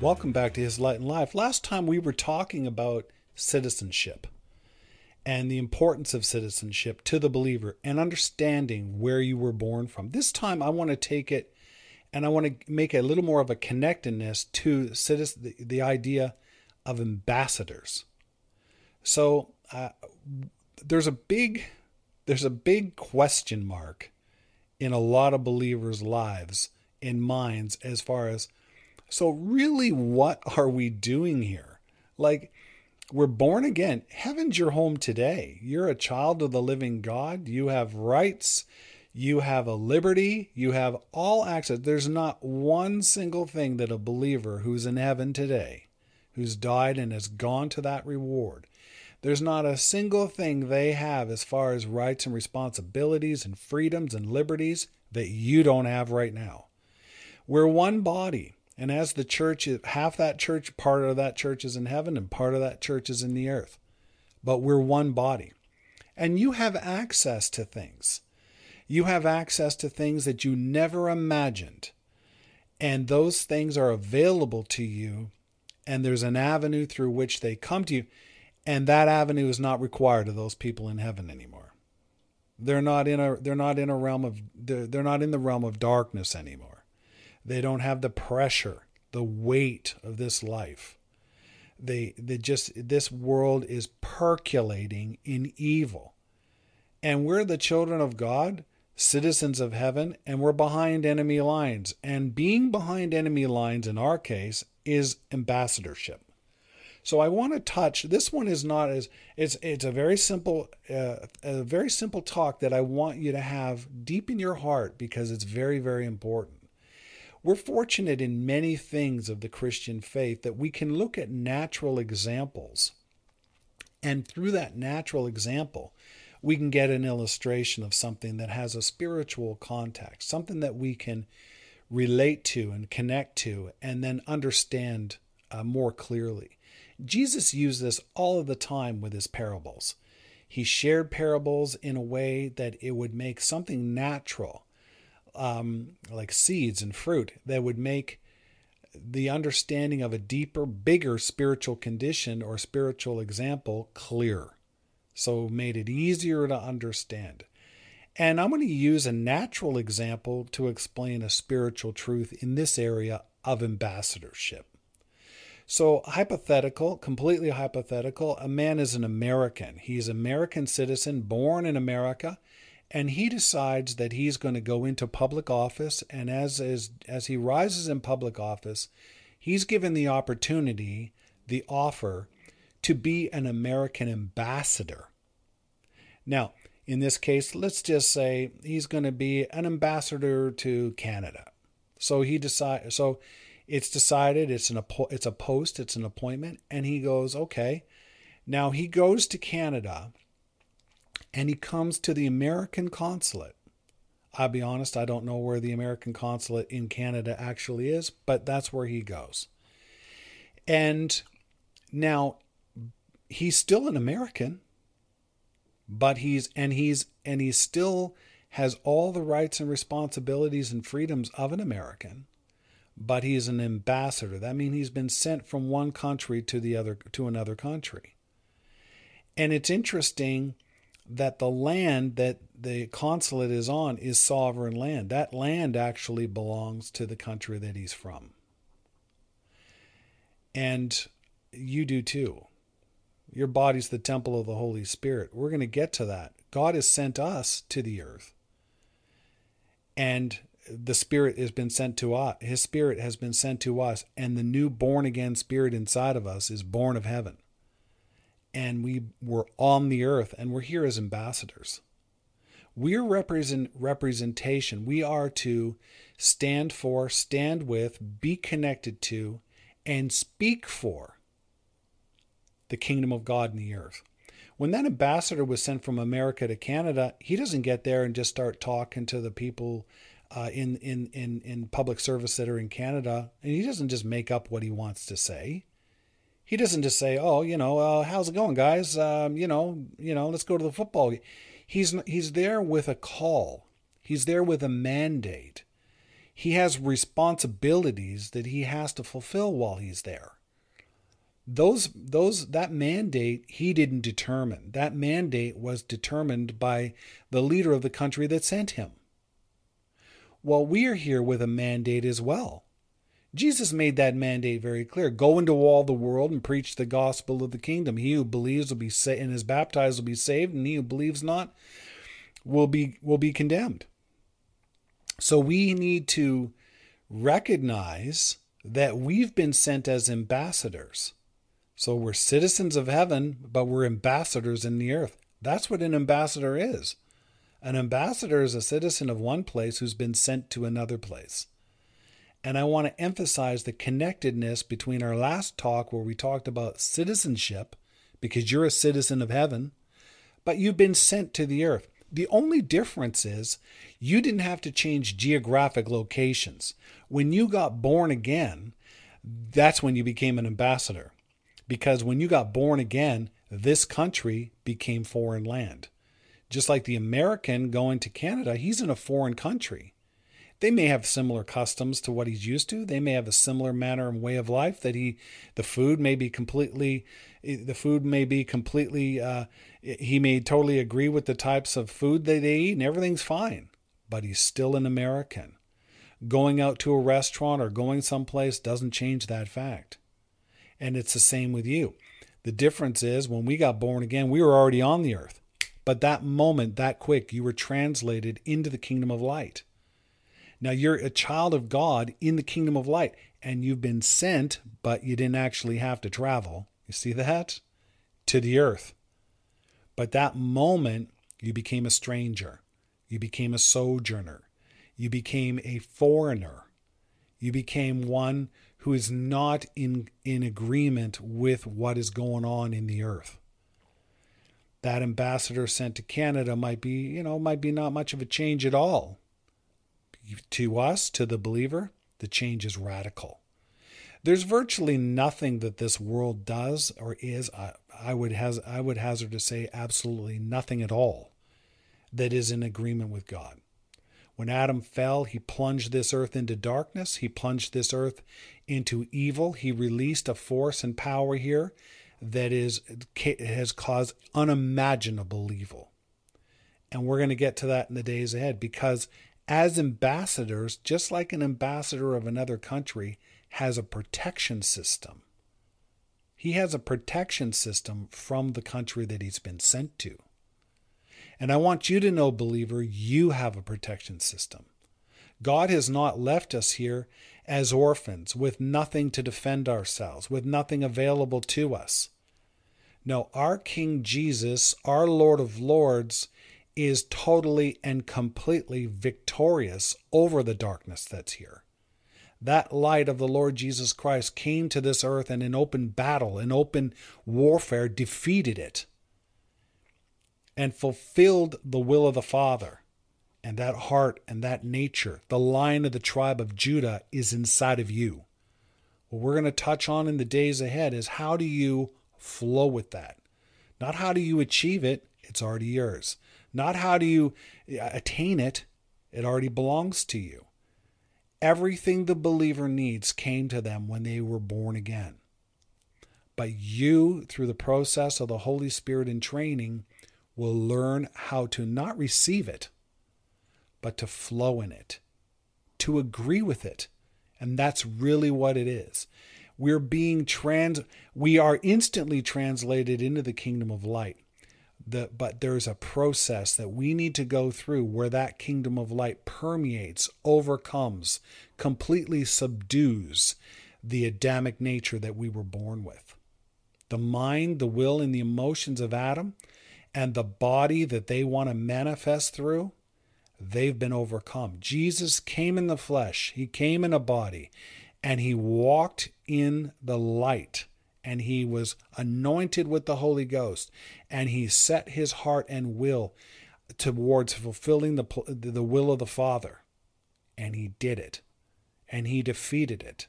Welcome back to His Light and Life. Last time we were talking about citizenship and the importance of citizenship to the believer and understanding where you were born from. This time I want to take it and I want to make a little more of a connectedness to citizen, the, the idea of ambassadors. So uh, there's a big there's a big question mark in a lot of believers' lives in minds as far as so, really, what are we doing here? Like, we're born again. Heaven's your home today. You're a child of the living God. You have rights. You have a liberty. You have all access. There's not one single thing that a believer who's in heaven today, who's died and has gone to that reward, there's not a single thing they have as far as rights and responsibilities and freedoms and liberties that you don't have right now. We're one body. And as the church, half that church, part of that church is in heaven and part of that church is in the earth. But we're one body. And you have access to things. You have access to things that you never imagined. And those things are available to you. And there's an avenue through which they come to you. And that avenue is not required of those people in heaven anymore. They're not in a they're not in a realm of they're, they're not in the realm of darkness anymore they don't have the pressure, the weight of this life. They, they just, this world is percolating in evil. And we're the children of God, citizens of heaven, and we're behind enemy lines. And being behind enemy lines in our case is ambassadorship. So I want to touch. This one is not as it's it's a very simple uh, a very simple talk that I want you to have deep in your heart because it's very very important. We're fortunate in many things of the Christian faith that we can look at natural examples. And through that natural example, we can get an illustration of something that has a spiritual context, something that we can relate to and connect to, and then understand uh, more clearly. Jesus used this all of the time with his parables. He shared parables in a way that it would make something natural um, like seeds and fruit that would make the understanding of a deeper, bigger spiritual condition or spiritual example clear. So made it easier to understand. And I'm going to use a natural example to explain a spiritual truth in this area of ambassadorship. So, hypothetical, completely hypothetical, a man is an American. He's an American citizen, born in America and he decides that he's going to go into public office and as as as he rises in public office he's given the opportunity the offer to be an American ambassador. Now in this case let's just say he's going to be an ambassador to Canada. So he decide so it's decided it's an it's a post it's an appointment and he goes okay. Now he goes to Canada and he comes to the American consulate. I'll be honest, I don't know where the American consulate in Canada actually is, but that's where he goes. And now he's still an American, but he's and he's and he still has all the rights and responsibilities and freedoms of an American, but he's an ambassador. That means he's been sent from one country to the other to another country. And it's interesting that the land that the consulate is on is sovereign land. That land actually belongs to the country that he's from. And you do too. Your body's the temple of the Holy Spirit. We're going to get to that. God has sent us to the earth. And the Spirit has been sent to us. His Spirit has been sent to us. And the new born again Spirit inside of us is born of heaven and we were on the earth and we're here as ambassadors. We're represent representation. We are to stand for, stand with, be connected to, and speak for the kingdom of God in the earth. When that ambassador was sent from America to Canada, he doesn't get there and just start talking to the people uh, in, in, in, in public service that are in Canada. And he doesn't just make up what he wants to say. He doesn't just say, "Oh, you know, uh, how's it going, guys? Um, you know, you know, let's go to the football." He's he's there with a call. He's there with a mandate. He has responsibilities that he has to fulfill while he's there. Those those that mandate he didn't determine. That mandate was determined by the leader of the country that sent him. Well, we are here with a mandate as well. Jesus made that mandate very clear. Go into all the world and preach the gospel of the kingdom. He who believes will be saved and is baptized will be saved, and he who believes not will be will be condemned. So we need to recognize that we've been sent as ambassadors. So we're citizens of heaven, but we're ambassadors in the earth. That's what an ambassador is. An ambassador is a citizen of one place who's been sent to another place. And I want to emphasize the connectedness between our last talk, where we talked about citizenship, because you're a citizen of heaven, but you've been sent to the earth. The only difference is you didn't have to change geographic locations. When you got born again, that's when you became an ambassador. Because when you got born again, this country became foreign land. Just like the American going to Canada, he's in a foreign country. They may have similar customs to what he's used to. They may have a similar manner and way of life that he, the food may be completely, the food may be completely, uh, he may totally agree with the types of food that they eat and everything's fine, but he's still an American. Going out to a restaurant or going someplace doesn't change that fact. And it's the same with you. The difference is when we got born again, we were already on the earth. But that moment, that quick, you were translated into the kingdom of light. Now you're a child of God in the kingdom of light, and you've been sent, but you didn't actually have to travel. You see that? To the earth. But that moment, you became a stranger. You became a sojourner. You became a foreigner. You became one who is not in, in agreement with what is going on in the earth. That ambassador sent to Canada might be, you know, might be not much of a change at all to us, to the believer, the change is radical. There's virtually nothing that this world does or is, I, I, would, has, I would hazard to say, absolutely nothing at all that is in agreement with God. When Adam fell, he plunged this earth into darkness. He plunged this earth into evil. He released a force and power here that is has caused unimaginable evil. And we're going to get to that in the days ahead because as ambassadors, just like an ambassador of another country has a protection system, he has a protection system from the country that he's been sent to. And I want you to know, believer, you have a protection system. God has not left us here as orphans with nothing to defend ourselves, with nothing available to us. No, our King Jesus, our Lord of Lords, is totally and completely victorious over the darkness that's here. That light of the Lord Jesus Christ came to this earth and in open battle, in open warfare, defeated it and fulfilled the will of the Father. And that heart and that nature, the lion of the tribe of Judah, is inside of you. What we're going to touch on in the days ahead is how do you flow with that? Not how do you achieve it, it's already yours. Not how do you attain it, it already belongs to you. Everything the believer needs came to them when they were born again. But you, through the process of the Holy Spirit in training, will learn how to not receive it, but to flow in it, to agree with it. And that's really what it is. We're being trans we are instantly translated into the kingdom of light the, but there's a process that we need to go through where that kingdom of light permeates, overcomes, completely subdues the Adamic nature that we were born with. The mind, the will, and the emotions of Adam, and the body that they want to manifest through, they've been overcome. Jesus came in the flesh, He came in a body, and he walked in the light and he was anointed with the Holy Ghost and he set his heart and will towards fulfilling the the will of the Father. And he did it and he defeated it.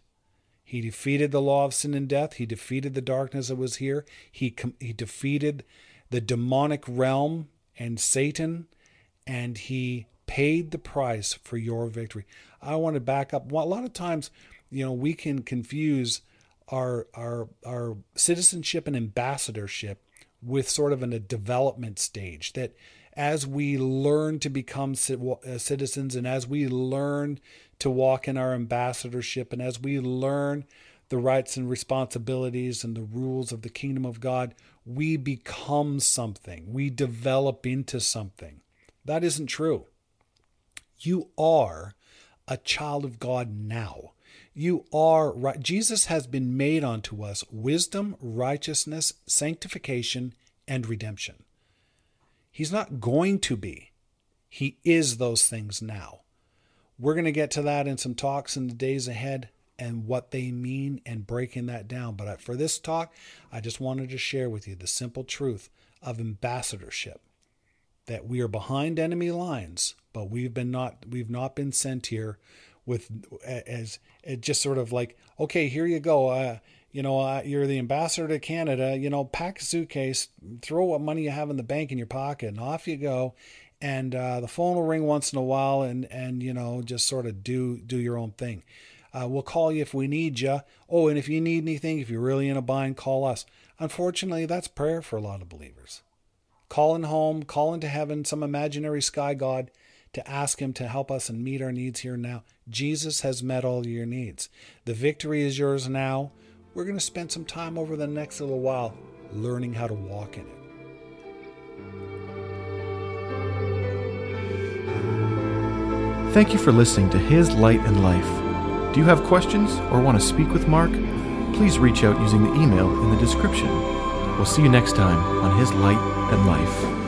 He defeated the law of sin and death. He defeated the darkness that was here. He he defeated the demonic realm and Satan and he paid the price for your victory. I want to back up. A lot of times you know we can confuse our our our citizenship and ambassadorship with sort of in a development stage that as we learn to become uh, citizens and as we learn to walk in our ambassadorship and as we learn the rights and responsibilities and the rules of the kingdom of God, we become something. We develop into something. That isn't true. You are a child of God now. You are right. Jesus has been made unto us wisdom, righteousness, sanctification, and redemption. He's not going to be. He is those things now. We're going to get to that in some talks in the days ahead and what they mean and breaking that down. But for this talk, I just wanted to share with you the simple truth of ambassadorship that we are behind enemy lines, but we've been not we've not been sent here with as it just sort of like okay here you go uh, you know uh, you're the ambassador to canada you know pack a suitcase throw what money you have in the bank in your pocket and off you go. And uh, the phone will ring once in a while and and you know just sort of do do your own thing. Uh, we'll call you if we need you oh and if you need anything if you're really in a bind call us. Unfortunately that's prayer for a lot of believers. Calling home calling to heaven some imaginary sky god to ask Him to help us and meet our needs here now. Jesus has met all your needs. The victory is yours now. We're going to spend some time over the next little while learning how to walk in it. Thank you for listening to His Light and Life. Do you have questions or want to speak with Mark? Please reach out using the email in the description. We'll see you next time on His Light and Life.